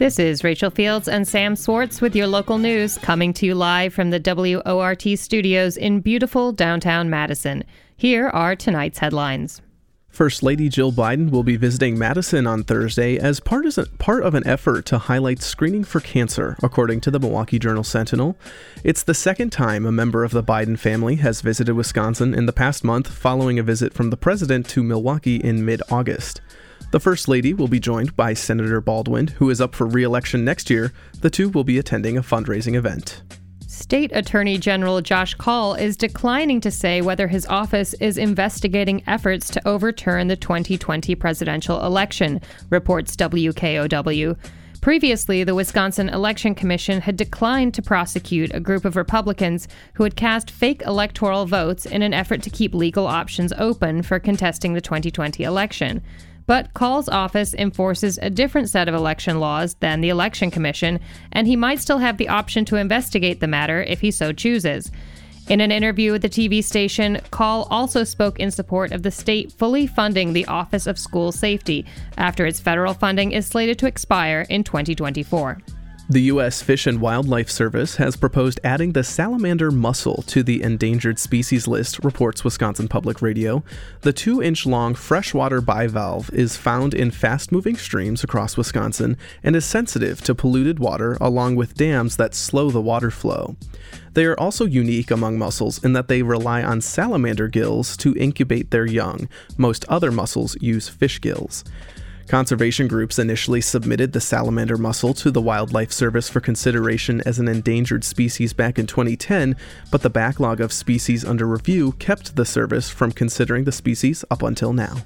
This is Rachel Fields and Sam Swartz with your local news, coming to you live from the WORT studios in beautiful downtown Madison. Here are tonight's headlines. First Lady Jill Biden will be visiting Madison on Thursday as part, as part of an effort to highlight screening for cancer, according to the Milwaukee Journal Sentinel. It's the second time a member of the Biden family has visited Wisconsin in the past month following a visit from the president to Milwaukee in mid August. The First Lady will be joined by Senator Baldwin, who is up for re election next year. The two will be attending a fundraising event. State Attorney General Josh Kaul is declining to say whether his office is investigating efforts to overturn the 2020 presidential election, reports WKOW. Previously, the Wisconsin Election Commission had declined to prosecute a group of Republicans who had cast fake electoral votes in an effort to keep legal options open for contesting the 2020 election. But Kaul's office enforces a different set of election laws than the Election Commission, and he might still have the option to investigate the matter if he so chooses. In an interview with the TV station, Call also spoke in support of the state fully funding the Office of School Safety after its federal funding is slated to expire in 2024. The U.S. Fish and Wildlife Service has proposed adding the salamander mussel to the endangered species list, reports Wisconsin Public Radio. The two inch long freshwater bivalve is found in fast moving streams across Wisconsin and is sensitive to polluted water along with dams that slow the water flow. They are also unique among mussels in that they rely on salamander gills to incubate their young. Most other mussels use fish gills. Conservation groups initially submitted the salamander mussel to the Wildlife Service for consideration as an endangered species back in 2010, but the backlog of species under review kept the service from considering the species up until now.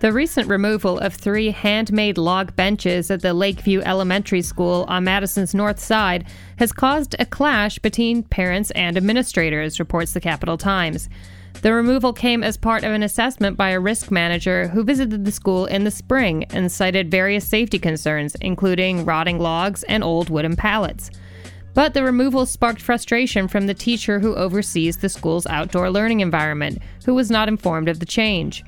The recent removal of three handmade log benches at the Lakeview Elementary School on Madison's north side has caused a clash between parents and administrators, reports the Capital Times. The removal came as part of an assessment by a risk manager who visited the school in the spring and cited various safety concerns, including rotting logs and old wooden pallets. But the removal sparked frustration from the teacher who oversees the school's outdoor learning environment, who was not informed of the change.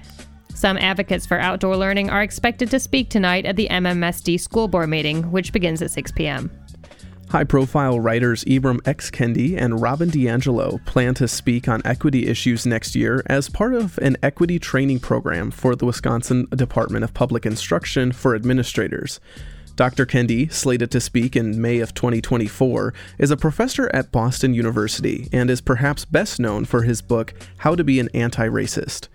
Some advocates for outdoor learning are expected to speak tonight at the MMSD school board meeting, which begins at 6 p.m. High profile writers Ibram X. Kendi and Robin DiAngelo plan to speak on equity issues next year as part of an equity training program for the Wisconsin Department of Public Instruction for administrators. Dr. Kendi, slated to speak in May of 2024, is a professor at Boston University and is perhaps best known for his book How to Be an Anti Racist.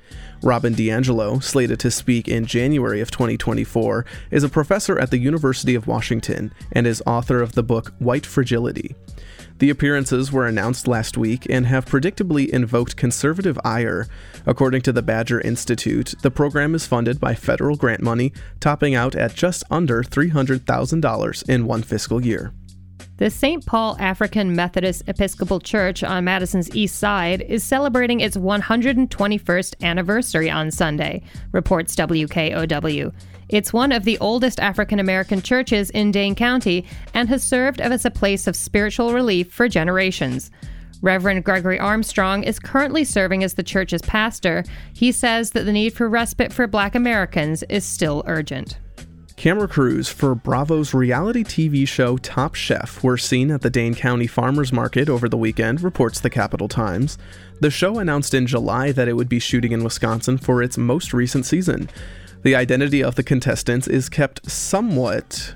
Robin DiAngelo, slated to speak in January of 2024, is a professor at the University of Washington and is author of the book White Fragility. The appearances were announced last week and have predictably invoked conservative ire. According to the Badger Institute, the program is funded by federal grant money, topping out at just under $300,000 in one fiscal year. The St. Paul African Methodist Episcopal Church on Madison's east side is celebrating its 121st anniversary on Sunday, reports WKOW. It's one of the oldest African American churches in Dane County and has served as a place of spiritual relief for generations. Reverend Gregory Armstrong is currently serving as the church's pastor. He says that the need for respite for black Americans is still urgent. Camera crews for Bravo's reality TV show Top Chef were seen at the Dane County Farmers Market over the weekend, reports the Capital Times. The show announced in July that it would be shooting in Wisconsin for its most recent season. The identity of the contestants is kept somewhat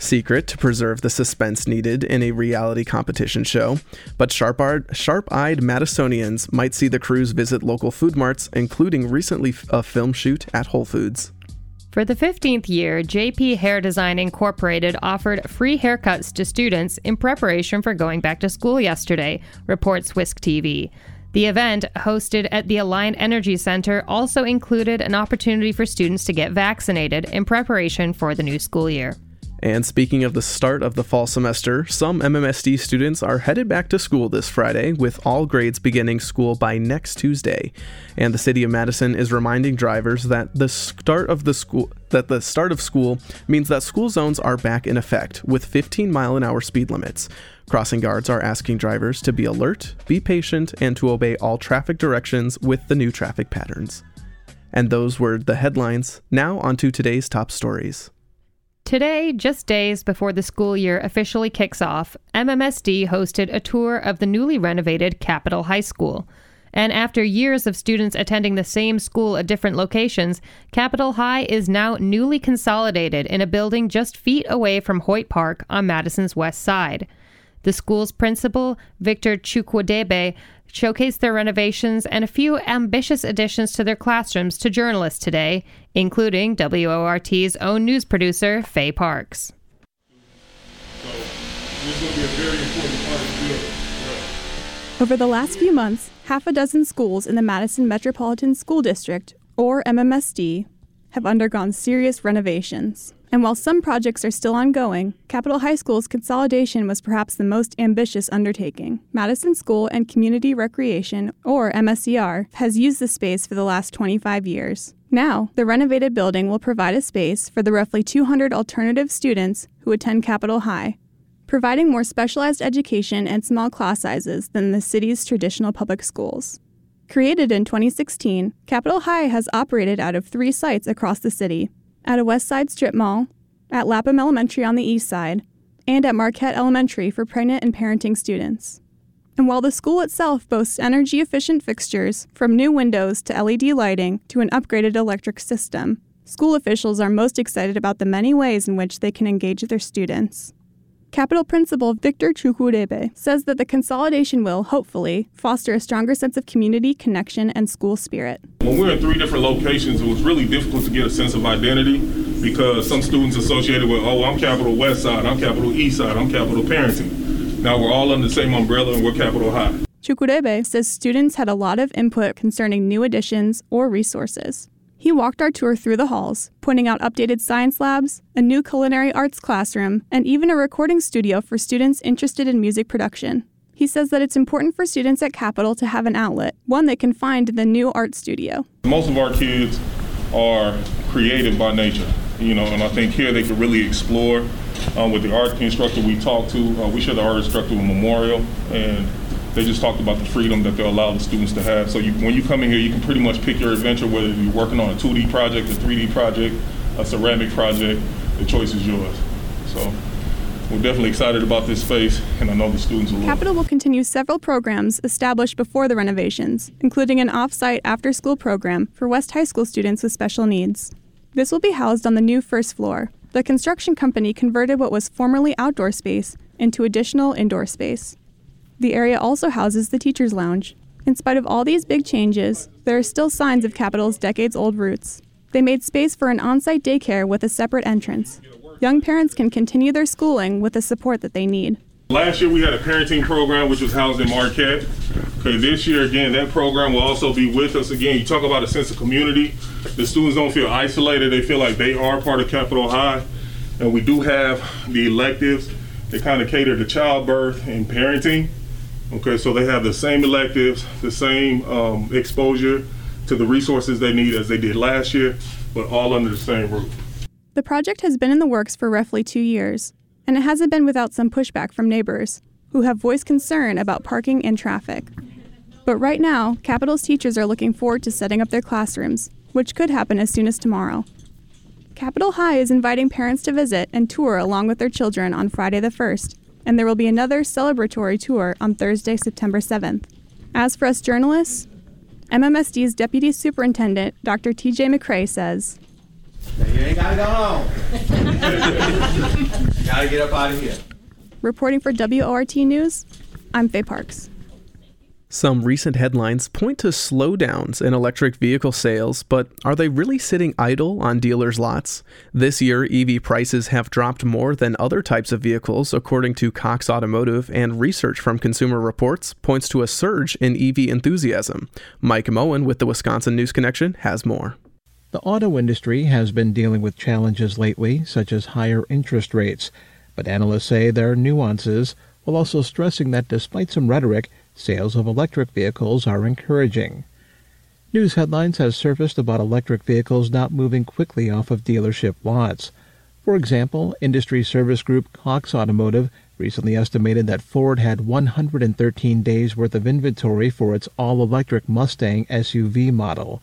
secret to preserve the suspense needed in a reality competition show, but sharp-eyed Madisonians might see the crews visit local food marts, including recently a film shoot at Whole Foods. For the 15th year, JP Hair Design Incorporated offered free haircuts to students in preparation for going back to school yesterday, reports WISC-TV. The event, hosted at the Alliant Energy Center, also included an opportunity for students to get vaccinated in preparation for the new school year. And speaking of the start of the fall semester, some MMSD students are headed back to school this Friday, with all grades beginning school by next Tuesday. And the city of Madison is reminding drivers that the start of the school that the start of school means that school zones are back in effect with 15 mile an hour speed limits. Crossing guards are asking drivers to be alert, be patient, and to obey all traffic directions with the new traffic patterns. And those were the headlines. Now, on to today's top stories. Today, just days before the school year officially kicks off, MMSD hosted a tour of the newly renovated Capital High School. And after years of students attending the same school at different locations, Capital High is now newly consolidated in a building just feet away from Hoyt Park on Madison's west side. The school's principal, Victor Chukwudebe, showcased their renovations and a few ambitious additions to their classrooms to journalists today, including WORT's own news producer, Faye Parks. Over the last few months, half a dozen schools in the Madison Metropolitan School District, or MMSD, have undergone serious renovations. And while some projects are still ongoing, Capital High School's consolidation was perhaps the most ambitious undertaking. Madison School and Community Recreation, or MSCR, has used the space for the last 25 years. Now, the renovated building will provide a space for the roughly 200 alternative students who attend Capital High, providing more specialized education and small class sizes than the city's traditional public schools. Created in 2016, Capital High has operated out of three sites across the city at a West Side strip mall, at Lapham Elementary on the east side, and at Marquette Elementary for pregnant and parenting students. And while the school itself boasts energy efficient fixtures, from new windows to LED lighting to an upgraded electric system, school officials are most excited about the many ways in which they can engage their students. Capital Principal Victor Chukwudebe says that the consolidation will, hopefully, foster a stronger sense of community, connection, and school spirit. When we're in three different locations, it was really difficult to get a sense of identity because some students associated with, oh, I'm Capital West Side, I'm Capital East Side, I'm Capital Parenting. Now we're all under the same umbrella and we're Capital High. Chukwudebe says students had a lot of input concerning new additions or resources. He walked our tour through the halls, pointing out updated science labs, a new culinary arts classroom, and even a recording studio for students interested in music production. He says that it's important for students at Capital to have an outlet, one they can find in the new art studio. Most of our kids are creative by nature, you know, and I think here they can really explore. Um, with the art instructor we talked to, uh, we share the art instructor with Memorial, and they just talked about the freedom that they'll allow the students to have. So you, when you come in here, you can pretty much pick your adventure, whether you're working on a 2D project, a 3D project, a ceramic project, the choice is yours. So we're definitely excited about this space, and I know the students will. Capital will continue several programs established before the renovations, including an off-site after-school program for West High School students with special needs. This will be housed on the new first floor. The construction company converted what was formerly outdoor space into additional indoor space. The area also houses the Teacher's Lounge. In spite of all these big changes, there are still signs of Capital's decades old roots. They made space for an on site daycare with a separate entrance. Young parents can continue their schooling with the support that they need. Last year we had a parenting program which was housed in Marquette. Okay, this year again, that program will also be with us again. You talk about a sense of community. The students don't feel isolated, they feel like they are part of Capital High. And we do have the electives that kind of cater to childbirth and parenting. Okay, so they have the same electives, the same um, exposure to the resources they need as they did last year, but all under the same roof. The project has been in the works for roughly two years, and it hasn't been without some pushback from neighbors who have voiced concern about parking and traffic. But right now, Capital's teachers are looking forward to setting up their classrooms, which could happen as soon as tomorrow. Capital High is inviting parents to visit and tour along with their children on Friday the 1st and there will be another celebratory tour on Thursday, September 7th. As for us journalists, MMSD's Deputy Superintendent, Dr. TJ McCrae, says, You ain't gotta go home. gotta get up out of here. Reporting for WORT News, I'm Faye Parks. Some recent headlines point to slowdowns in electric vehicle sales, but are they really sitting idle on dealers' lots? This year, EV prices have dropped more than other types of vehicles, according to Cox Automotive, and research from Consumer Reports points to a surge in EV enthusiasm. Mike Moen with the Wisconsin News Connection has more. The auto industry has been dealing with challenges lately, such as higher interest rates, but analysts say there are nuances, while also stressing that despite some rhetoric, Sales of electric vehicles are encouraging. News headlines have surfaced about electric vehicles not moving quickly off of dealership lots. For example, industry service group Cox Automotive recently estimated that Ford had 113 days worth of inventory for its all electric Mustang SUV model.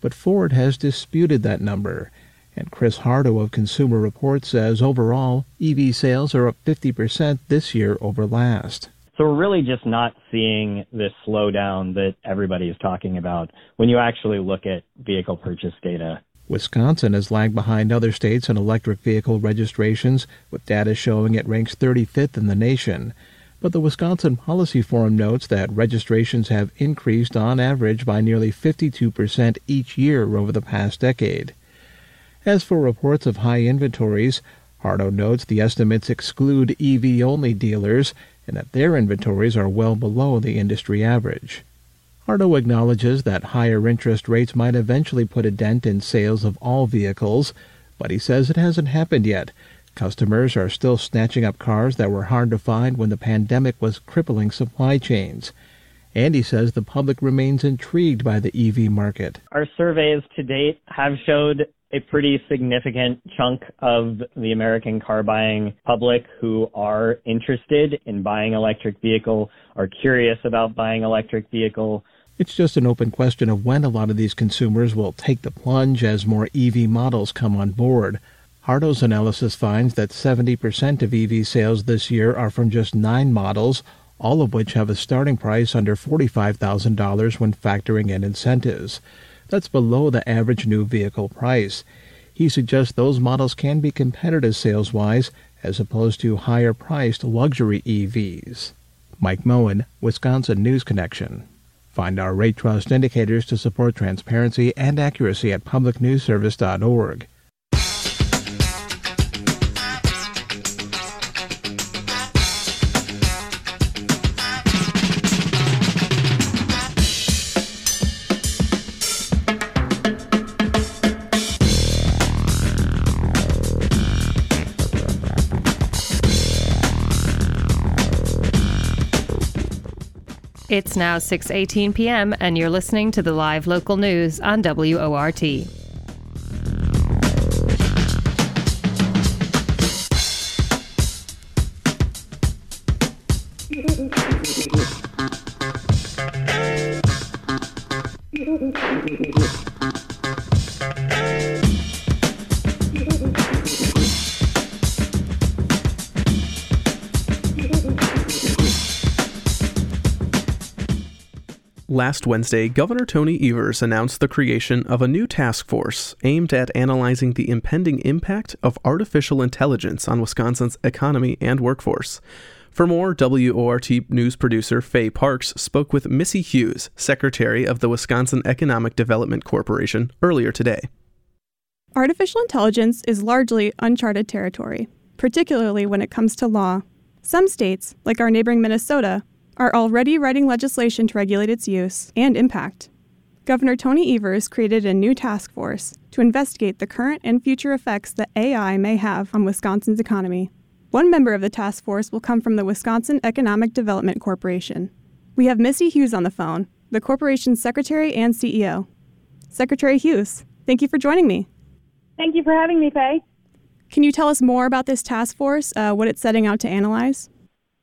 But Ford has disputed that number. And Chris Harto of Consumer Reports says overall, EV sales are up 50% this year over last. So we're really just not seeing this slowdown that everybody is talking about when you actually look at vehicle purchase data. Wisconsin has lagged behind other states in electric vehicle registrations, with data showing it ranks 35th in the nation. But the Wisconsin Policy Forum notes that registrations have increased on average by nearly 52% each year over the past decade. As for reports of high inventories, Harto notes the estimates exclude EV only dealers and that their inventories are well below the industry average. Harto acknowledges that higher interest rates might eventually put a dent in sales of all vehicles, but he says it hasn't happened yet. Customers are still snatching up cars that were hard to find when the pandemic was crippling supply chains. And he says the public remains intrigued by the EV market. Our surveys to date have showed a pretty significant chunk of the American car buying public who are interested in buying electric vehicle, are curious about buying electric vehicle. It's just an open question of when a lot of these consumers will take the plunge as more EV models come on board. Harto's analysis finds that 70% of EV sales this year are from just nine models, all of which have a starting price under $45,000 when factoring in incentives. That's below the average new vehicle price. He suggests those models can be competitive sales wise as opposed to higher priced luxury EVs. Mike Moen, Wisconsin News Connection. Find our rate trust indicators to support transparency and accuracy at publicnewsservice.org. It's now 6:18 p.m. and you're listening to the live local news on WORT. Last Wednesday, Governor Tony Evers announced the creation of a new task force aimed at analyzing the impending impact of artificial intelligence on Wisconsin's economy and workforce. For more, WORT news producer Faye Parks spoke with Missy Hughes, Secretary of the Wisconsin Economic Development Corporation, earlier today. Artificial intelligence is largely uncharted territory, particularly when it comes to law. Some states, like our neighboring Minnesota, are already writing legislation to regulate its use and impact. Governor Tony Evers created a new task force to investigate the current and future effects that AI may have on Wisconsin's economy. One member of the task force will come from the Wisconsin Economic Development Corporation. We have Missy Hughes on the phone, the corporation's secretary and CEO. Secretary Hughes, thank you for joining me. Thank you for having me, Faye. Can you tell us more about this task force, uh, what it's setting out to analyze?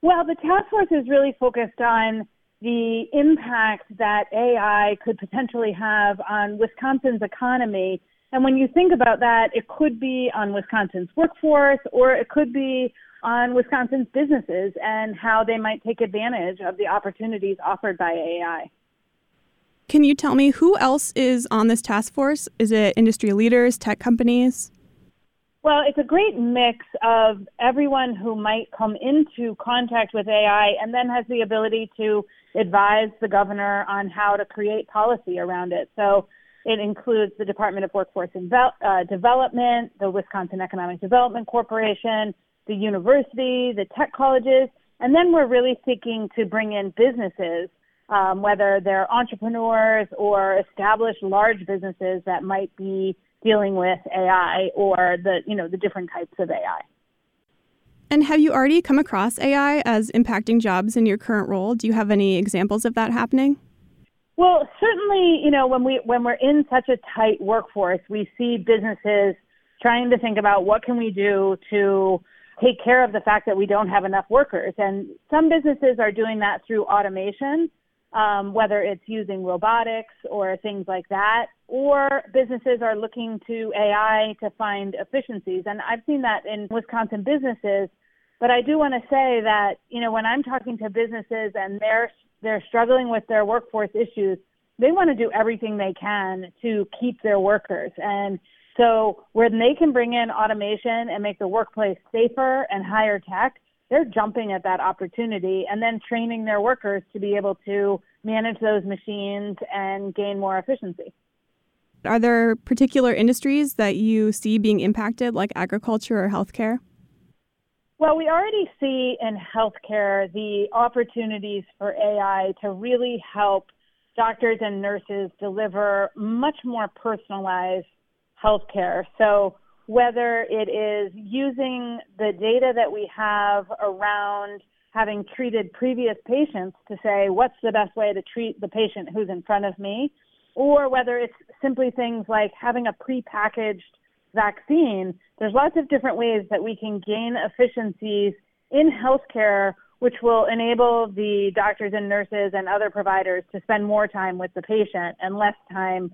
Well, the task force is really focused on the impact that AI could potentially have on Wisconsin's economy. And when you think about that, it could be on Wisconsin's workforce or it could be on Wisconsin's businesses and how they might take advantage of the opportunities offered by AI. Can you tell me who else is on this task force? Is it industry leaders, tech companies? Well, it's a great mix of everyone who might come into contact with AI and then has the ability to advise the governor on how to create policy around it. So it includes the Department of Workforce uh, Development, the Wisconsin Economic Development Corporation, the university, the tech colleges, and then we're really seeking to bring in businesses, um, whether they're entrepreneurs or established large businesses that might be dealing with AI or the you know the different types of AI. And have you already come across AI as impacting jobs in your current role? Do you have any examples of that happening? Well, certainly, you know, when we when we're in such a tight workforce, we see businesses trying to think about what can we do to take care of the fact that we don't have enough workers. And some businesses are doing that through automation. Um, whether it's using robotics or things like that, or businesses are looking to AI to find efficiencies. And I've seen that in Wisconsin businesses. But I do want to say that, you know, when I'm talking to businesses and they're they're struggling with their workforce issues, they want to do everything they can to keep their workers. And so when they can bring in automation and make the workplace safer and higher tech, they're jumping at that opportunity and then training their workers to be able to manage those machines and gain more efficiency. Are there particular industries that you see being impacted, like agriculture or healthcare? Well, we already see in healthcare the opportunities for AI to really help doctors and nurses deliver much more personalized healthcare. So, whether it is using the data that we have around having treated previous patients to say what's the best way to treat the patient who's in front of me, or whether it's simply things like having a prepackaged vaccine, there's lots of different ways that we can gain efficiencies in healthcare, which will enable the doctors and nurses and other providers to spend more time with the patient and less time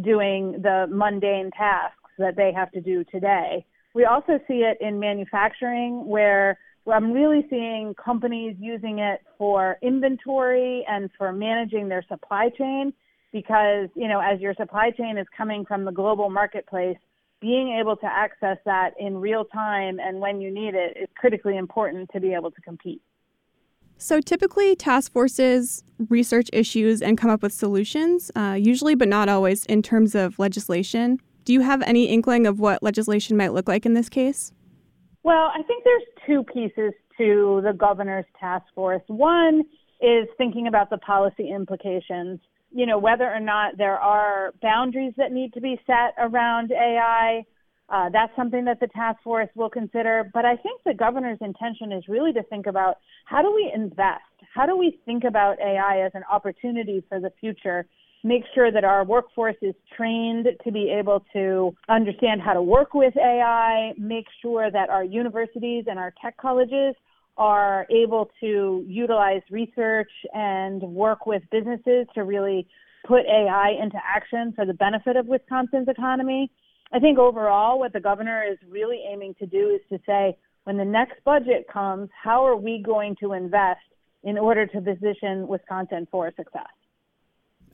doing the mundane tasks that they have to do today. We also see it in manufacturing where I'm really seeing companies using it for inventory and for managing their supply chain because, you know, as your supply chain is coming from the global marketplace, being able to access that in real time and when you need it is critically important to be able to compete. So typically, task forces research issues and come up with solutions, uh, usually but not always, in terms of legislation. Do you have any inkling of what legislation might look like in this case? Well, I think there's two pieces to the governor's task force. One is thinking about the policy implications, you know, whether or not there are boundaries that need to be set around AI uh, that's something that the task force will consider. But I think the governor's intention is really to think about how do we invest? How do we think about AI as an opportunity for the future? Make sure that our workforce is trained to be able to understand how to work with AI. Make sure that our universities and our tech colleges are able to utilize research and work with businesses to really put AI into action for the benefit of Wisconsin's economy. I think overall, what the governor is really aiming to do is to say, when the next budget comes, how are we going to invest in order to position Wisconsin for success?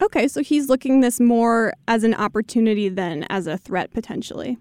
Okay, so he's looking this more as an opportunity than as a threat potentially.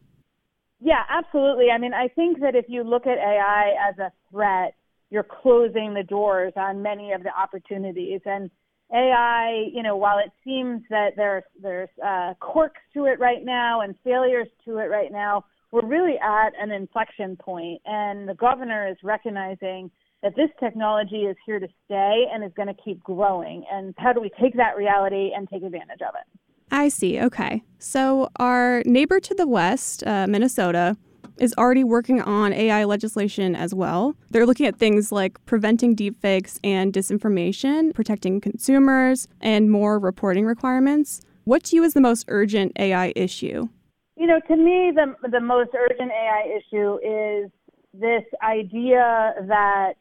Yeah, absolutely. I mean, I think that if you look at AI as a threat, you're closing the doors on many of the opportunities. And AI, you know, while it seems that there's there's uh, quirks to it right now and failures to it right now, we're really at an inflection point, and the governor is recognizing that this technology is here to stay and is going to keep growing. And how do we take that reality and take advantage of it? I see. Okay, so our neighbor to the west, uh, Minnesota is already working on AI legislation as well. They're looking at things like preventing deepfakes and disinformation, protecting consumers, and more reporting requirements. What to you is the most urgent AI issue? You know, to me, the, the most urgent AI issue is this idea that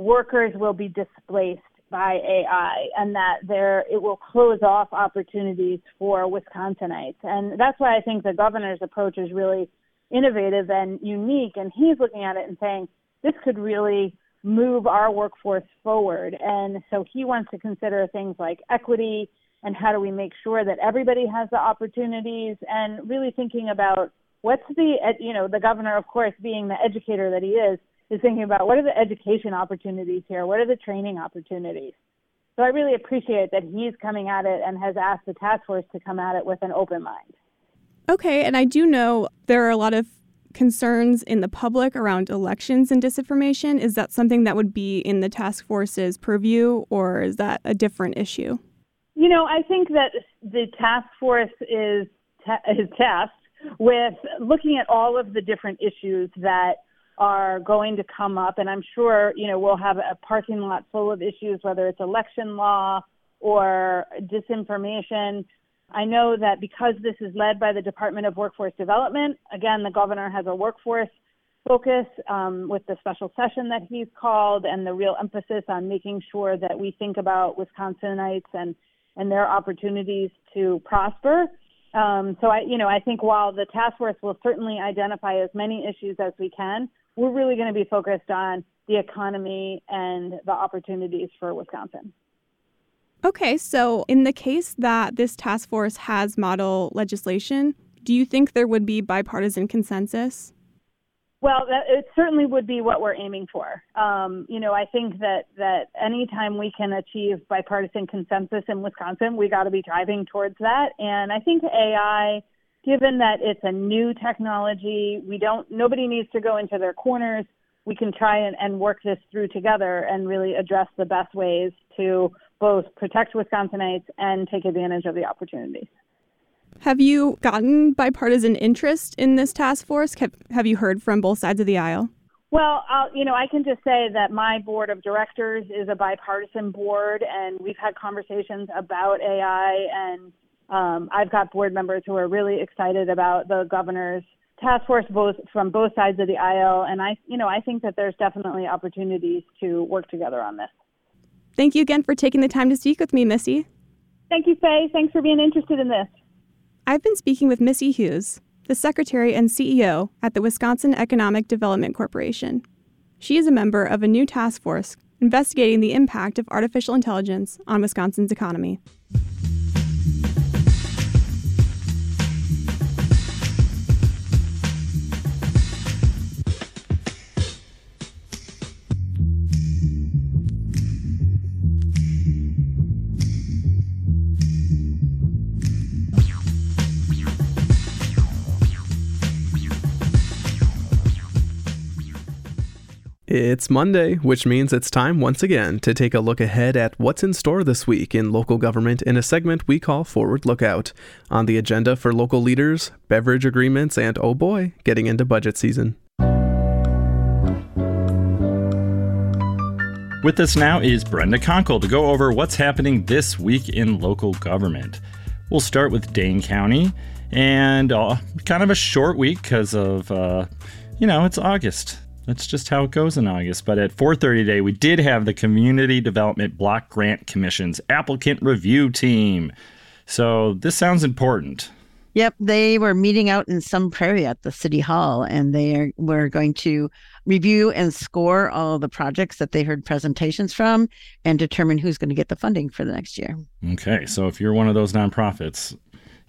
workers will be displaced by AI and that there it will close off opportunities for Wisconsinites. And that's why I think the governor's approach is really innovative and unique. And he's looking at it and saying, this could really move our workforce forward. And so he wants to consider things like equity and how do we make sure that everybody has the opportunities and really thinking about what's the, you know, the governor, of course, being the educator that he is, is thinking about what are the education opportunities here? What are the training opportunities? So I really appreciate that he's coming at it and has asked the task force to come at it with an open mind. Okay, and I do know there are a lot of concerns in the public around elections and disinformation. Is that something that would be in the task force's purview, or is that a different issue? You know, I think that the task force is ta- is tasked with looking at all of the different issues that are going to come up, and I'm sure you know we'll have a parking lot full of issues, whether it's election law or disinformation. I know that because this is led by the Department of Workforce Development, again, the governor has a workforce focus um, with the special session that he's called and the real emphasis on making sure that we think about Wisconsinites and and their opportunities to prosper. Um, so I, you know, I think while the task force will certainly identify as many issues as we can, we're really going to be focused on the economy and the opportunities for Wisconsin. Okay, so in the case that this task force has model legislation, do you think there would be bipartisan consensus? Well, that, it certainly would be what we're aiming for. Um, you know, I think that that anytime we can achieve bipartisan consensus in Wisconsin, we got to be driving towards that. And I think AI, given that it's a new technology, we don't nobody needs to go into their corners. We can try and, and work this through together and really address the best ways to both protect Wisconsinites and take advantage of the opportunities. Have you gotten bipartisan interest in this task force? Have, have you heard from both sides of the aisle? Well, I'll, you know, I can just say that my board of directors is a bipartisan board, and we've had conversations about AI, and um, I've got board members who are really excited about the governor's task force, both from both sides of the aisle, and I, you know, I think that there's definitely opportunities to work together on this. Thank you again for taking the time to speak with me, Missy. Thank you, Faye. Thanks for being interested in this. I've been speaking with Missy Hughes, the Secretary and CEO at the Wisconsin Economic Development Corporation. She is a member of a new task force investigating the impact of artificial intelligence on Wisconsin's economy. It's Monday, which means it's time once again to take a look ahead at what's in store this week in local government in a segment we call Forward Lookout. On the agenda for local leaders, beverage agreements, and oh boy, getting into budget season. With us now is Brenda Konkel to go over what's happening this week in local government. We'll start with Dane County, and uh, kind of a short week because of, uh, you know, it's August that's just how it goes in August. But at 4:30 today, we did have the Community Development Block Grant Commission's applicant review team. So this sounds important. Yep, they were meeting out in Sun Prairie at the city hall, and they are, were going to review and score all the projects that they heard presentations from, and determine who's going to get the funding for the next year. Okay, so if you're one of those nonprofits,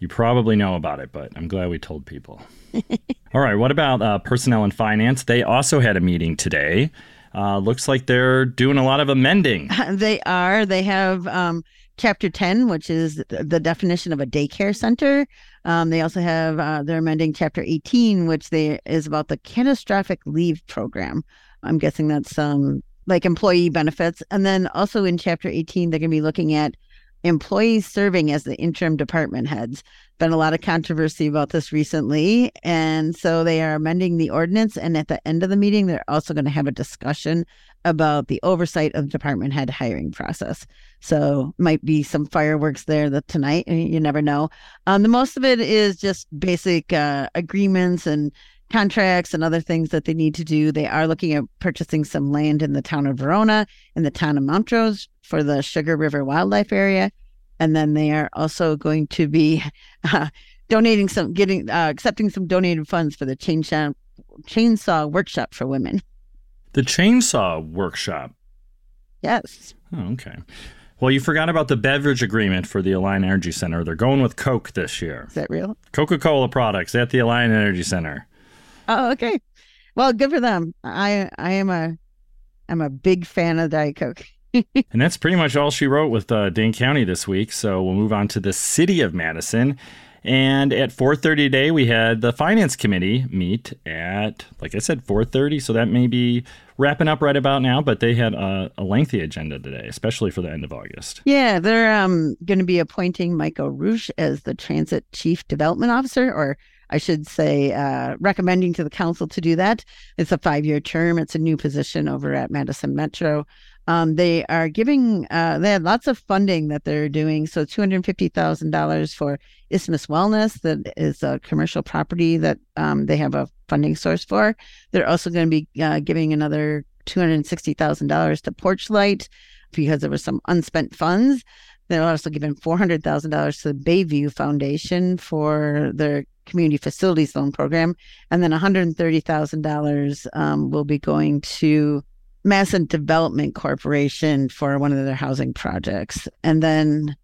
you probably know about it, but I'm glad we told people. All right. What about uh, personnel and finance? They also had a meeting today. Uh, looks like they're doing a lot of amending. they are. They have um, Chapter 10, which is the definition of a daycare center. Um, they also have, uh, they're amending Chapter 18, which they, is about the catastrophic leave program. I'm guessing that's um, like employee benefits. And then also in Chapter 18, they're going to be looking at employees serving as the interim department heads. Been a lot of controversy about this recently. And so they are amending the ordinance. And at the end of the meeting, they're also going to have a discussion about the oversight of the department head hiring process. So might be some fireworks there that tonight. You never know. Um, the most of it is just basic uh, agreements and contracts and other things that they need to do. They are looking at purchasing some land in the town of Verona, in the town of Montrose for the Sugar River Wildlife Area. And then they are also going to be uh, donating some, getting, uh, accepting some donated funds for the chainsaw, chainsaw workshop for women. The chainsaw workshop? Yes. Oh, okay. Well, you forgot about the beverage agreement for the Alliant Energy Center. They're going with Coke this year. Is that real? Coca Cola products at the Alliant Energy Center. Oh, okay. Well, good for them. I I am a I'm a big fan of Diet Coke. And that's pretty much all she wrote with uh, Dane County this week. So we'll move on to the city of Madison. And at 4:30 today, we had the finance committee meet at, like I said, 4:30. So that may be wrapping up right about now. But they had a, a lengthy agenda today, especially for the end of August. Yeah, they're um, going to be appointing Michael Rouge as the transit chief development officer, or I should say, uh, recommending to the council to do that. It's a five year term. It's a new position over at Madison Metro. Um, they are giving, uh, they have lots of funding that they're doing. So $250,000 for Isthmus Wellness, that is a commercial property that um, they have a funding source for. They're also going to be uh, giving another $260,000 to Porchlight because there were some unspent funds. They're also giving $400,000 to the Bayview Foundation for their community facilities loan program. And then $130,000 um, will be going to Madison Development Corporation for one of their housing projects. And then,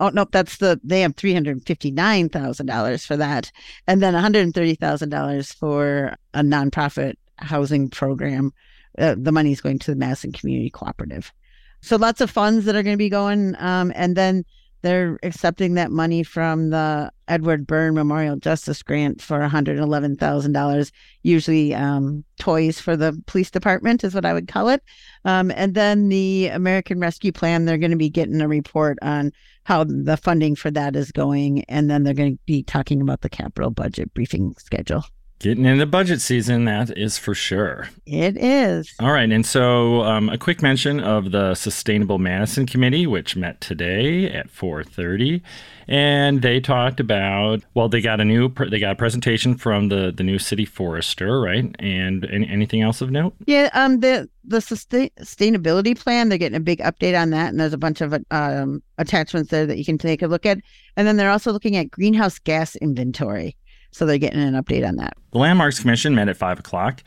oh, no, that's the, they have $359,000 for that. And then $130,000 for a nonprofit housing program. Uh, the money is going to the Madison Community Cooperative. So lots of funds that are going to be going. Um, and then they're accepting that money from the Edward Byrne Memorial Justice Grant for $111,000, usually um, toys for the police department, is what I would call it. Um, and then the American Rescue Plan, they're going to be getting a report on how the funding for that is going. And then they're going to be talking about the capital budget briefing schedule. Getting into budget season, that is for sure. It is. All right. And so um, a quick mention of the Sustainable Madison Committee, which met today at 4.30. And they talked about, well, they got a new, they got a presentation from the, the new city forester, right? And any, anything else of note? Yeah. Um. The, the sustain, sustainability plan, they're getting a big update on that. And there's a bunch of um, attachments there that you can take a look at. And then they're also looking at greenhouse gas inventory. So they're getting an update on that. The Landmarks Commission met at five o'clock.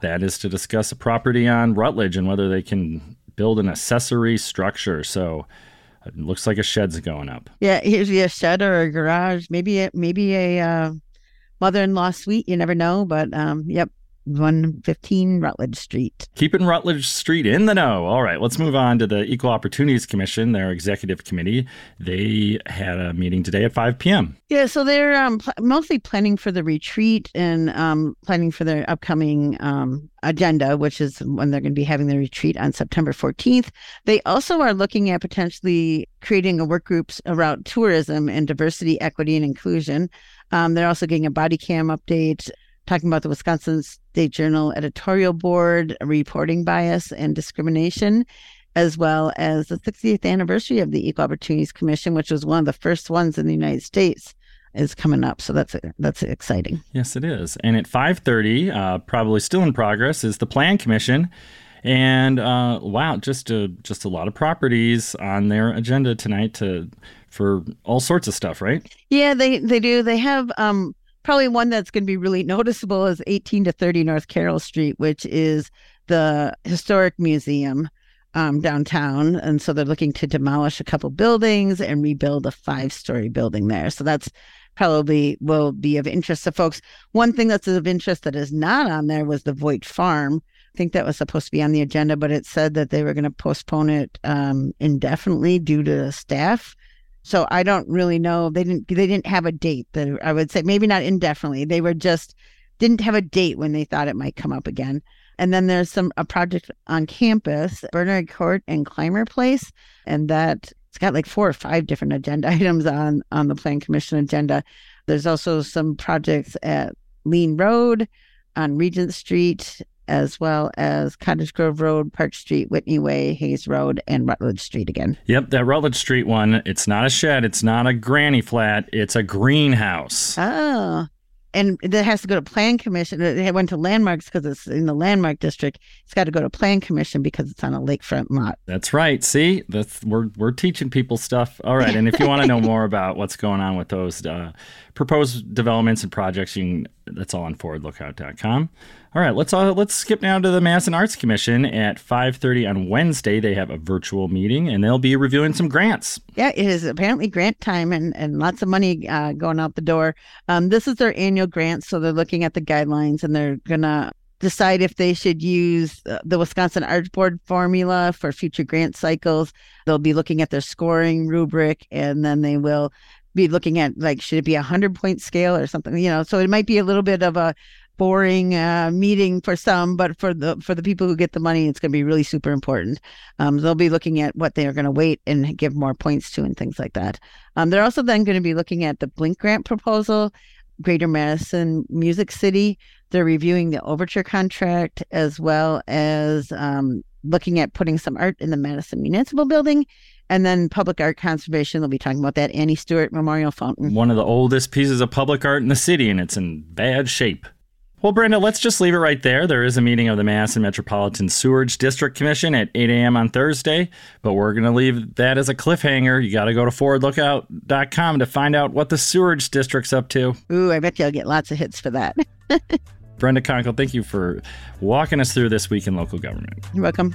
That is to discuss a property on Rutledge and whether they can build an accessory structure. So it looks like a shed's going up. Yeah, here's a shed or a garage, maybe a, maybe a uh, mother-in-law suite. You never know, but um, yep, 115 Rutledge Street. Keeping Rutledge Street in the know. All right, let's move on to the Equal Opportunities Commission, their executive committee. They had a meeting today at 5 p.m. Yeah, so they're um, pl- mostly planning for the retreat and um, planning for their upcoming um, agenda, which is when they're going to be having the retreat on September 14th. They also are looking at potentially creating a work group around tourism and diversity, equity, and inclusion. Um, they're also getting a body cam update talking about the Wisconsin State Journal editorial board, reporting bias and discrimination, as well as the 60th anniversary of the Equal Opportunities Commission, which was one of the first ones in the United States is coming up. So that's that's exciting. Yes, it is. And at 5:30, uh, probably still in progress, is the Plan Commission. And uh, wow, just a just a lot of properties on their agenda tonight to for all sorts of stuff, right? Yeah, they they do. They have um, probably one that's going to be really noticeable is 18 to 30 North Carroll Street, which is the historic museum um, downtown. And so they're looking to demolish a couple buildings and rebuild a five story building there. So that's probably will be of interest to folks. One thing that's of interest that is not on there was the Voigt Farm. I think that was supposed to be on the agenda, but it said that they were going to postpone it um, indefinitely due to staff. So I don't really know. They didn't they didn't have a date that I would say maybe not indefinitely. They were just didn't have a date when they thought it might come up again. And then there's some a project on campus, Bernard Court and Clymer Place, and that it's got like four or five different agenda items on on the Plan Commission agenda. There's also some projects at Lien Road, on Regent Street, as well as Cottage Grove Road, Park Street, Whitney Way, Hayes Road, and Rutledge Street again. Yep, that Rutledge Street one, it's not a shed, it's not a granny flat, it's a greenhouse. Oh. And that has to go to Plan Commission. It went to Landmarks because it's in the Landmark District. It's got to go to Plan Commission because it's on a lakefront lot. That's right. See, that's we're we're teaching people stuff. All right, and if you want to know more about what's going on with those uh, proposed developments and projects, you can, that's all on forwardlookout.com. All right, let's uh, let's skip now to the Madison Arts Commission at 5:30 on Wednesday. They have a virtual meeting and they'll be reviewing some grants. Yeah, it is apparently grant time and, and lots of money uh, going out the door. Um, this is their annual grant, so they're looking at the guidelines and they're gonna decide if they should use the Wisconsin Arts Board formula for future grant cycles. They'll be looking at their scoring rubric and then they will be looking at like should it be a hundred point scale or something you know so it might be a little bit of a boring uh, meeting for some, but for the for the people who get the money, it's going to be really super important. Um, they'll be looking at what they are going to wait and give more points to and things like that. Um, they're also then going to be looking at the Blink grant proposal, Greater Madison Music City. They're reviewing the overture contract as well as um, looking at putting some art in the Madison Municipal Building. And then public art conservation, they'll be talking about that Annie Stewart Memorial Fountain. One of the oldest pieces of public art in the city, and it's in bad shape. Well, Brenda, let's just leave it right there. There is a meeting of the Madison Metropolitan Sewerage District Commission at 8 a.m. on Thursday, but we're going to leave that as a cliffhanger. You got to go to forwardlookout.com to find out what the sewerage district's up to. Ooh, I bet you'll get lots of hits for that. Brenda Konkel, thank you for walking us through this week in local government. You're welcome.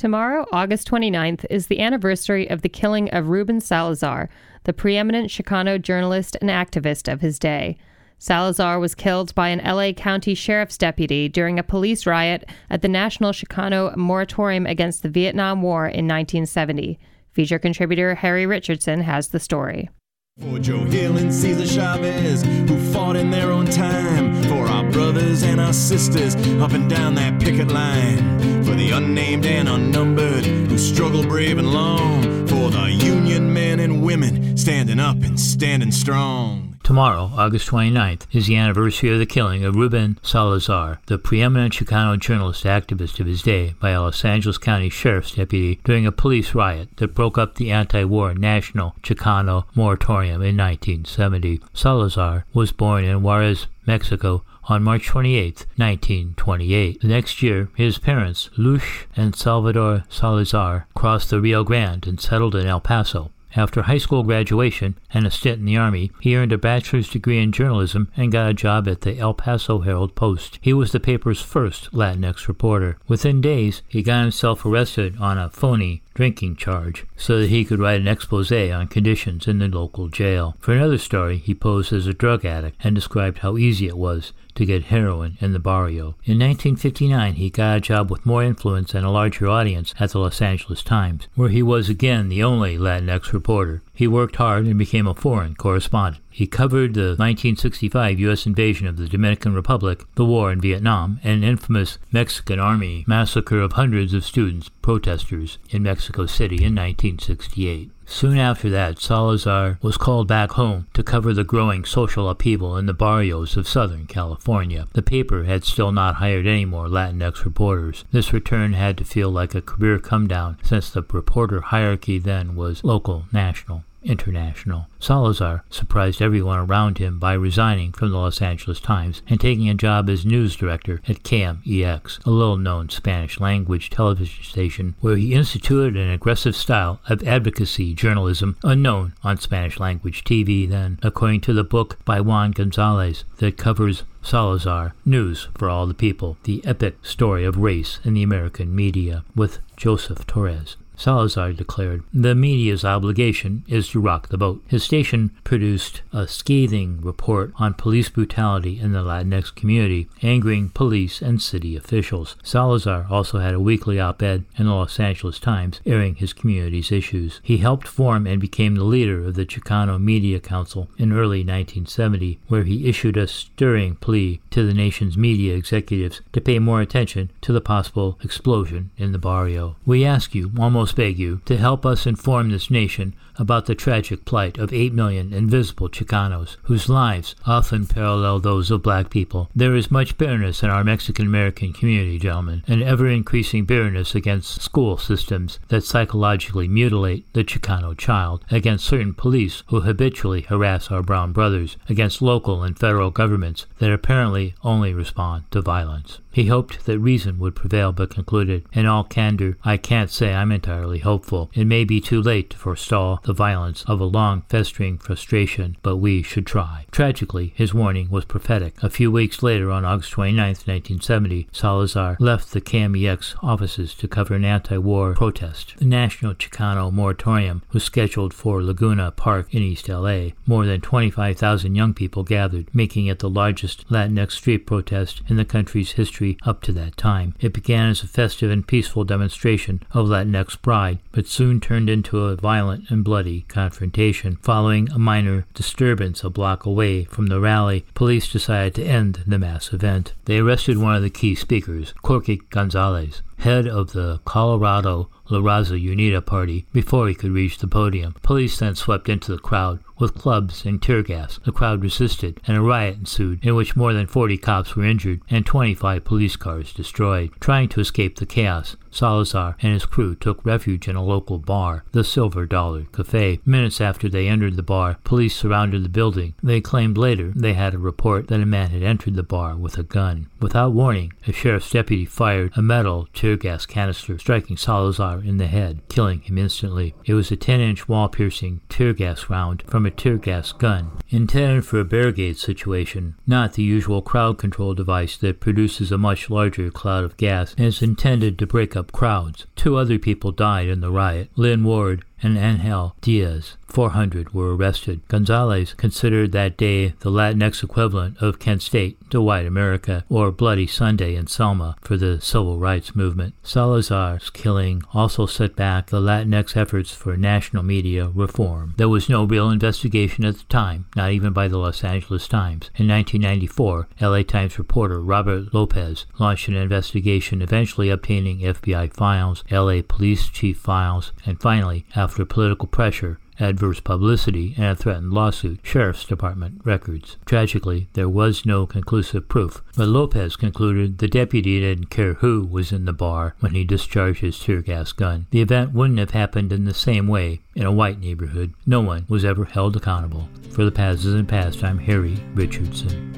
Tomorrow, August 29th, is the anniversary of the killing of Ruben Salazar, the preeminent Chicano journalist and activist of his day. Salazar was killed by an LA County Sheriff's deputy during a police riot at the National Chicano Moratorium Against the Vietnam War in 1970. Feature contributor Harry Richardson has the story. For Joe Hill and Cesar Chavez, who fought in their own time. For our brothers and our sisters up and down that picket line. For the unnamed and unnumbered who struggle brave and long. For the union men and women standing up and standing strong. Tomorrow, August 29th, is the anniversary of the killing of Ruben Salazar, the preeminent Chicano journalist activist of his day, by a Los Angeles County Sheriff's deputy during a police riot that broke up the anti war National Chicano Moratorium in 1970. Salazar was born in Juarez, Mexico, on March 28, 1928. The next year, his parents, Luz and Salvador Salazar, crossed the Rio Grande and settled in El Paso. After high school graduation and a stint in the Army, he earned a bachelor's degree in journalism and got a job at the El Paso Herald Post. He was the paper's first Latinx reporter. Within days, he got himself arrested on a phony drinking charge so that he could write an expose on conditions in the local jail. For another story, he posed as a drug addict and described how easy it was to get heroin in the barrio. In 1959, he got a job with more influence and a larger audience at the Los Angeles Times, where he was again the only Latinx reporter. He worked hard and became a foreign correspondent. He covered the 1965 U.S. invasion of the Dominican Republic, the war in Vietnam, and an infamous Mexican Army massacre of hundreds of students, protesters, in Mexico City in 1968. Soon after that, Salazar was called back home to cover the growing social upheaval in the barrios of Southern California. The paper had still not hired any more Latinx reporters. This return had to feel like a career come down since the reporter hierarchy then was local, national, international. Salazar surprised everyone around him by resigning from the Los Angeles Times and taking a job as news director at KMEX, a little known Spanish language television station where he instituted an aggressive style of advocacy journalism unknown on Spanish language TV then, according to the book by Juan Gonzalez that covers Salazar, News for All the People, the epic story of race in the American media, with Joseph Torres. Salazar declared, The media's obligation is to rock the boat. His station produced a scathing report on police brutality in the Latinx community, angering police and city officials. Salazar also had a weekly op ed in the Los Angeles Times airing his community's issues. He helped form and became the leader of the Chicano Media Council in early 1970, where he issued a stirring plea to the nation's media executives to pay more attention to the possible explosion in the barrio. We ask you, almost you, to help us inform this nation about the tragic plight of 8 million invisible Chicanos, whose lives often parallel those of black people. There is much bitterness in our Mexican American community, gentlemen, an ever increasing bitterness against school systems that psychologically mutilate the Chicano child, against certain police who habitually harass our brown brothers, against local and federal governments that apparently only respond to violence. He hoped that reason would prevail, but concluded, in all candor, I can't say I'm entirely hopeful. It may be too late to forestall the violence of a long festering frustration, but we should try. Tragically, his warning was prophetic. A few weeks later, on August 29, 1970, Salazar left the KMEX offices to cover an anti-war protest. The National Chicano Moratorium was scheduled for Laguna Park in East LA. More than 25,000 young people gathered, making it the largest Latinx street protest in the country's history up to that time. It began as a festive and peaceful demonstration of Latinx pride, but soon turned into a violent and bloody confrontation. Following a minor disturbance a block away from the rally, police decided to end the mass event. They arrested one of the key speakers, Corky Gonzalez. head of the Colorado La Raza Unida party, before he could reach the podium. Police then swept into the crowd with clubs and tear gas. The crowd resisted, and a riot ensued, in which more than 40 cops were injured and 25 police cars destroyed. Trying to escape the chaos, Salazar and his crew took refuge in a local bar, the Silver Dollar Cafe. Minutes after they entered the bar, police surrounded the building. They claimed later they had a report that a man had entered the bar with a gun. Without warning, a sheriff's deputy fired a metal tear gas canister, striking Salazar in the head, killing him instantly. It was a 10 inch wall piercing tear gas round from a tear gas gun, intended for a barricade situation, not the usual crowd control device that produces a much larger cloud of gas and is intended to break up crowds. Two other people died in the riot Lynn Ward and Angel Diaz. 400 were arrested. Gonzalez considered that day the Latinx equivalent of Kent State to white America, or Bloody Sunday in Selma for the civil rights movement. Salazar's killing also set back the Latinx efforts for national media reform. There was no real investigation at the time, not even by the Los Angeles Times. In 1994, LA Times reporter Robert Lopez launched an investigation, eventually obtaining FBI files, LA police chief files, and finally, after political pressure, adverse publicity, and a threatened lawsuit, Sheriff's Department records. Tragically, there was no conclusive proof, but Lopez concluded the deputy didn't care who was in the bar when he discharged his tear gas gun. The event wouldn't have happened in the same way in a white neighborhood. No one was ever held accountable. For the Past Isn't Past, I'm Harry Richardson.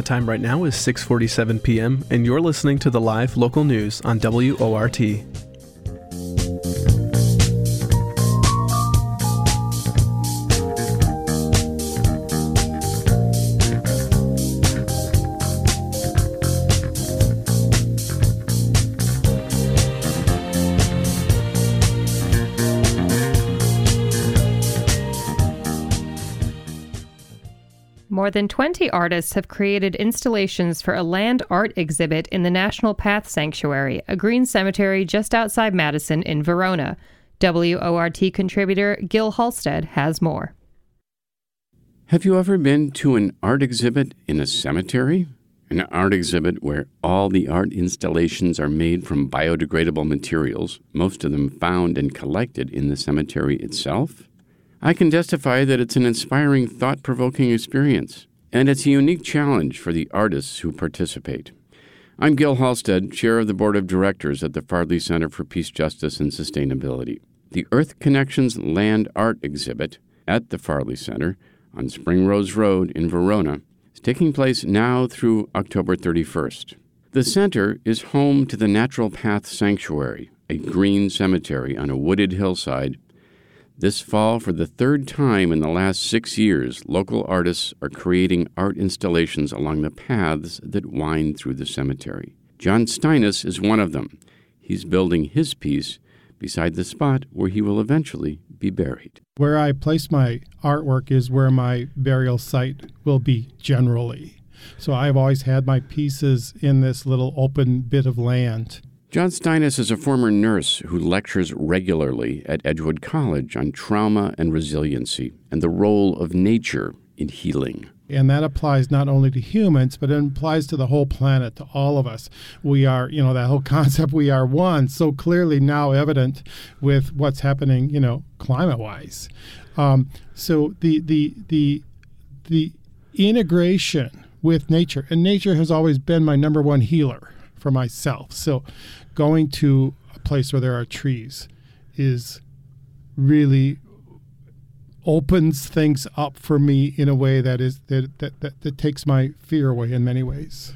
The time right now is 6:47 p.m. and you're listening to the live local news on WORT. More than 20 artists have created installations for a land art exhibit in the Natural Path Sanctuary, a green cemetery just outside Madison in Verona. WORT contributor Gil Halstead has more. Have you ever been to an art exhibit in a cemetery? An art exhibit where all the art installations are made from biodegradable materials, most of them found and collected in the cemetery itself? I can testify that it's an inspiring, thought provoking experience, and it's a unique challenge for the artists who participate. I'm Gil Halstead, Chair of the Board of Directors at the Farley Center for Peace, Justice, and Sustainability. The Earth Connections Land Art Exhibit at the Farley Center on Spring Rose Road in Verona is taking place now through October 31st. The center is home to the Natural Path Sanctuary, a green cemetery on a wooded hillside this fall, for the third time in the last six years, local artists are creating art installations along the paths that wind through the cemetery. John Steinis is one of them. He's building his piece beside the spot where he will eventually be buried. Where I place my artwork is where my burial site will be generally. So I've always had my pieces in this little open bit of land. John Steinis is a former nurse who lectures regularly at Edgewood College on trauma and resiliency and the role of nature in healing. And that applies not only to humans, but it applies to the whole planet, to all of us. We are, you know, that whole concept, we are one, so clearly now evident with what's happening, you know, climate wise. Um, so the, the, the, the integration with nature, and nature has always been my number one healer for myself. So going to a place where there are trees is really opens things up for me in a way that is that, that, that, that takes my fear away in many ways.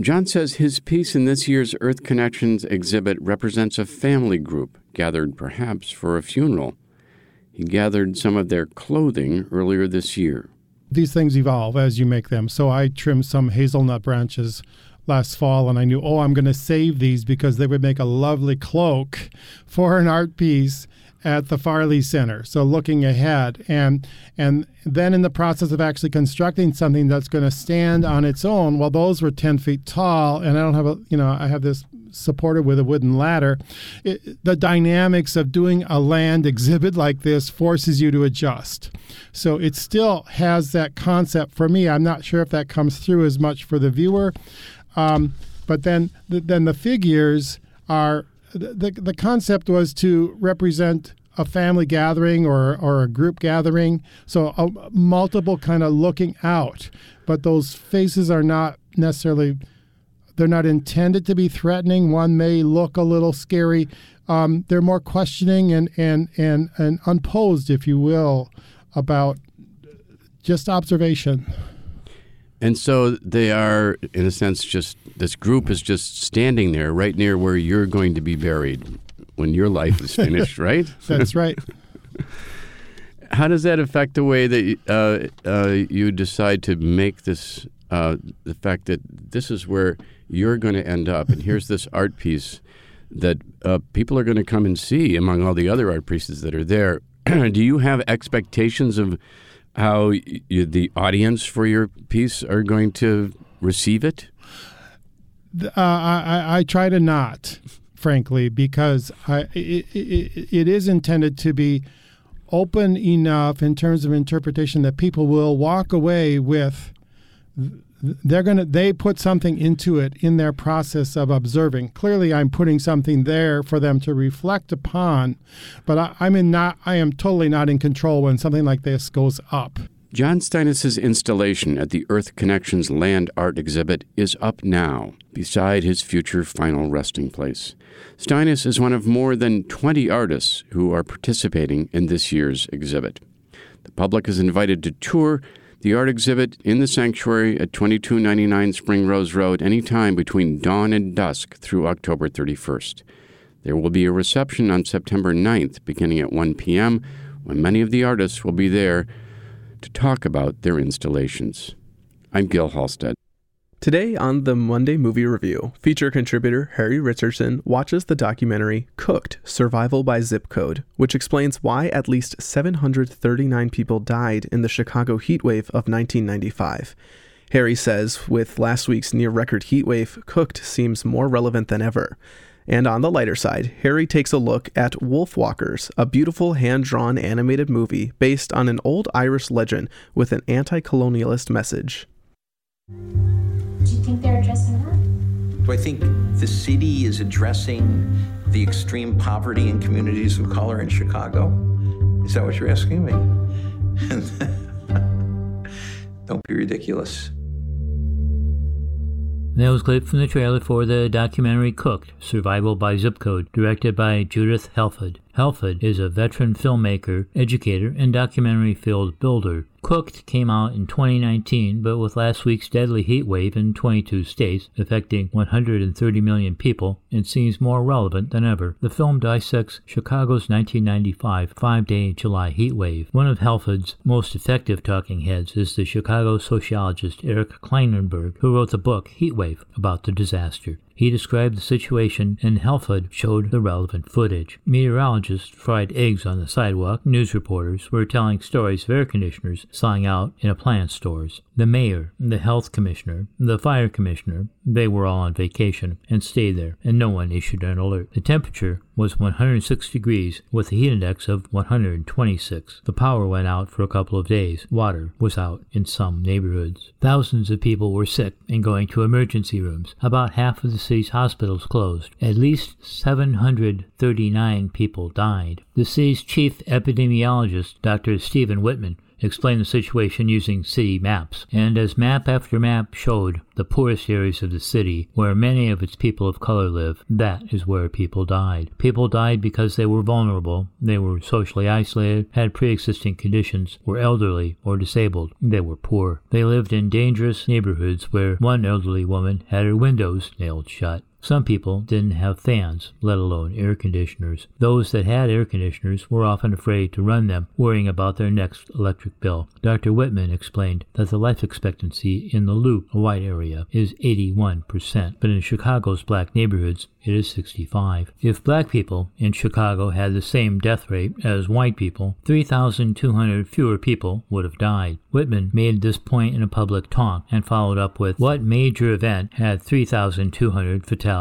John says his piece in this year's Earth Connections exhibit represents a family group gathered perhaps for a funeral. He gathered some of their clothing earlier this year. These things evolve as you make them. So I trimmed some hazelnut branches last fall, and I knew, oh, I'm going to save these because they would make a lovely cloak for an art piece at the Farley Center. So looking ahead, and and then in the process of actually constructing something that's going to stand on its own. Well, those were ten feet tall, and I don't have a you know I have this supported with a wooden ladder. It, the dynamics of doing a land exhibit like this forces you to adjust. So it still has that concept for me. I'm not sure if that comes through as much for the viewer, um, but then then the figures are the, the concept was to represent a family gathering or, or a group gathering. So a, multiple kind of looking out, but those faces are not necessarily they're not intended to be threatening. One may look a little scary. Um, they're more questioning and, and, and, and unposed, if you will, about just observation. And so they are, in a sense, just this group is just standing there right near where you're going to be buried when your life is finished, right? That's right. How does that affect the way that uh, uh, you decide to make this? Uh, the fact that this is where you're going to end up, and here's this art piece that uh, people are going to come and see among all the other art pieces that are there. Do you have expectations of how you, the audience for your piece are going to receive it? Uh, I, I, try to not, frankly, because I, it, it, it is intended to be open enough in terms of interpretation that people will walk away with they're going to they put something into it in their process of observing clearly i'm putting something there for them to reflect upon but I, i'm in not i am totally not in control when something like this goes up John Steinis's installation at the Earth Connections Land Art Exhibit is up now, beside his future final resting place. Steinis is one of more than 20 artists who are participating in this year's exhibit. The public is invited to tour the art exhibit in the sanctuary at 2299 Spring Rose Road anytime between dawn and dusk through October 31st. There will be a reception on September 9th beginning at 1 p.m. when many of the artists will be there to talk about their installations. I'm Gil Halstead. Today on the Monday Movie Review, feature contributor Harry Richardson watches the documentary Cooked Survival by Zip Code, which explains why at least 739 people died in the Chicago heatwave of 1995. Harry says, with last week's near record heatwave, Cooked seems more relevant than ever. And on the lighter side, Harry takes a look at Wolfwalkers, a beautiful hand drawn animated movie based on an old Irish legend with an anti colonialist message. Do you think they're addressing that? Do I think the city is addressing the extreme poverty in communities of color in Chicago? Is that what you're asking me? Don't be ridiculous. That was clip from the trailer for the documentary Cooked Survival by Zip Code, directed by Judith Helfand. Helfand is a veteran filmmaker, educator, and documentary field builder. Cooked came out in 2019, but with last week's deadly heat wave in 22 states, affecting 130 million people, it seems more relevant than ever. The film dissects Chicago's 1995 five day July heat wave. One of Helfand's most effective talking heads is the Chicago sociologist Eric Klinenberg, who wrote the book Heat Wave about the disaster. He described the situation, and Helfand showed the relevant footage. Meteorologists fried eggs on the sidewalk. News reporters were telling stories of air conditioners selling out in appliance stores. The mayor, the health commissioner, the fire commissioner, they were all on vacation and stayed there, and no one issued an alert. The temperature was 106 degrees with a heat index of 126. The power went out for a couple of days. Water was out in some neighborhoods. Thousands of people were sick and going to emergency rooms. About half of the city's hospitals closed. At least 739 people died. The city's chief epidemiologist, Dr. Stephen Whitman, explained the situation using city maps, and as map after map showed the poorest areas of the city, where many of its people of color live, that is where people died. People died because they were vulnerable, they were socially isolated, had pre existing conditions, were elderly or disabled, they were poor. They lived in dangerous neighborhoods where one elderly woman had her windows nailed shut. Some people didn't have fans, let alone air conditioners. Those that had air conditioners were often afraid to run them, worrying about their next electric bill. Dr. Whitman explained that the life expectancy in the Loop, a white area, is 81%, but in Chicago's black neighborhoods, it is 65. If black people in Chicago had the same death rate as white people, 3,200 fewer people would have died. Whitman made this point in a public talk and followed up with, What major event had 3,200 fatalities?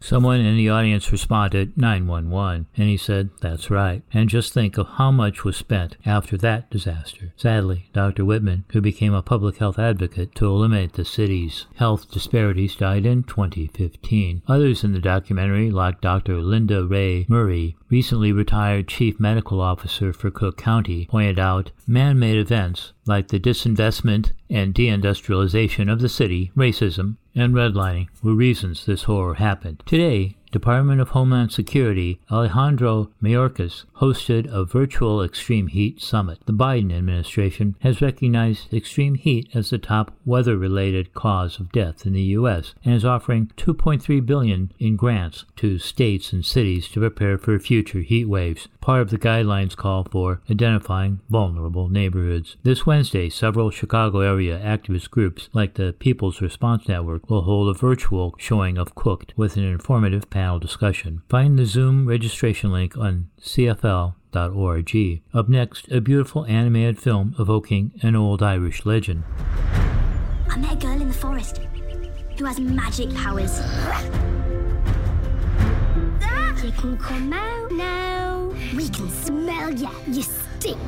Someone in the audience responded, 911, and he said, That's right. And just think of how much was spent after that disaster. Sadly, Dr. Whitman, who became a public health advocate to eliminate the city's health disparities, died in 2015. Others in the documentary, like Dr. Linda Rae Murray, recently retired chief medical officer for Cook County, pointed out man made events like the disinvestment and deindustrialization of the city, racism, and redlining were reasons this horror happened. Today, Department of Homeland Security Alejandro Mayorkas hosted a virtual extreme heat summit. The Biden administration has recognized extreme heat as the top weather-related cause of death in the U.S. and is offering 2.3 billion in grants to states and cities to prepare for future heat waves. Part of the guidelines call for identifying vulnerable neighborhoods. This Wednesday, several Chicago area activist groups like the People's Response Network will hold a virtual showing of Cooked with an informative panel discussion. Find the Zoom registration link on CFL.org. Up next, a beautiful animated film evoking an old Irish legend. I met a girl in the forest who has magic powers. You can come out now. We can smell ya. You stink.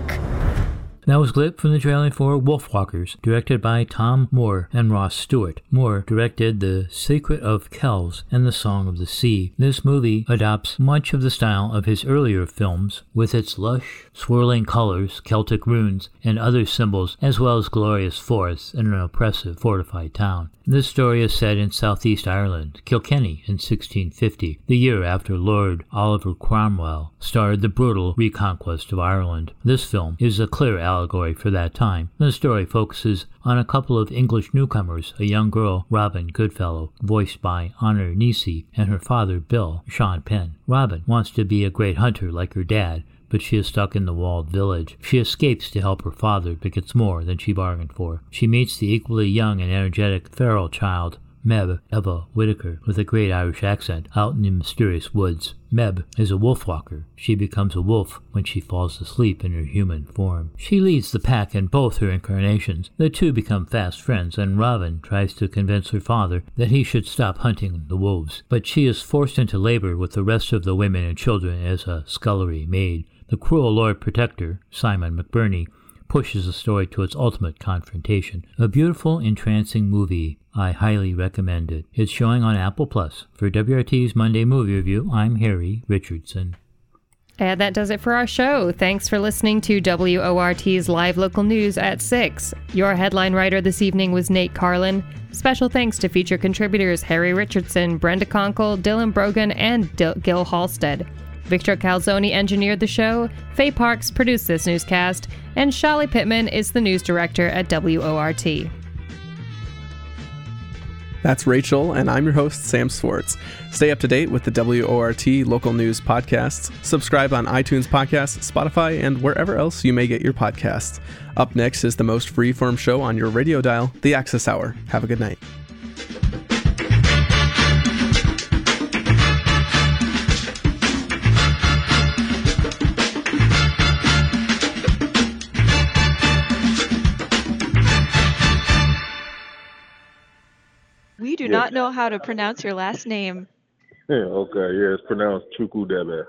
That was a clip from the trailer for Wolfwalkers, directed by Tomm Moore and Ross Stewart. Moore directed The Secret of Kells and The Song of the Sea. This movie adopts much of the style of his earlier films, with its lush, swirling colors, Celtic runes, and other symbols, as well as glorious forests and an oppressive, fortified town. This story is set in southeast Ireland, Kilkenny, in 1650, the year after Lord Oliver Cromwell started the brutal reconquest of Ireland. This film is a clear allegory for that time. The story focuses on a couple of English newcomers, a young girl, Robin Goodfellow, voiced by Honor Kneafsey, and her father, Bill, Sean Penn. Robin wants to be a great hunter like her dad, but she is stuck in the walled village. She escapes to help her father, but gets more than she bargained for. She meets the equally young and energetic feral child, Meb Eva Whittaker, with a great Irish accent, out in the mysterious woods. Meb is a wolf walker. She becomes a wolf when she falls asleep in her human form. She leads the pack in both her incarnations. The two become fast friends, and Robin tries to convince her father that he should stop hunting the wolves. But she is forced into labor with the rest of the women and children as a scullery maid. The cruel Lord Protector, Simon McBurney, pushes the story to its ultimate confrontation. A beautiful, entrancing movie. I highly recommend it. It's showing on Apple Plus. For WORT's Monday Movie Review, I'm Harry Richardson. And that does it for our show. Thanks for listening to WORT's live local news at 6. Your headline writer this evening was Nate Carlin. Special thanks to feature contributors Harry Richardson, Brenda Konkel, Dylan Brogan, and Gil Halstead. Victor Calzoni engineered the show, Faye Parks produced this newscast, and Shali Pittman is the news director at WORT. That's Rachel, and I'm your host, Sam Swartz. Stay up to date with the WORT local news podcasts. Subscribe on iTunes Podcasts, Spotify, and wherever else you may get your podcasts. Up next is the most freeform show on your radio dial, The Access Hour. Have a good night. Do not know how to pronounce your last name. Yeah, okay, yeah, it's pronounced Chukudebe.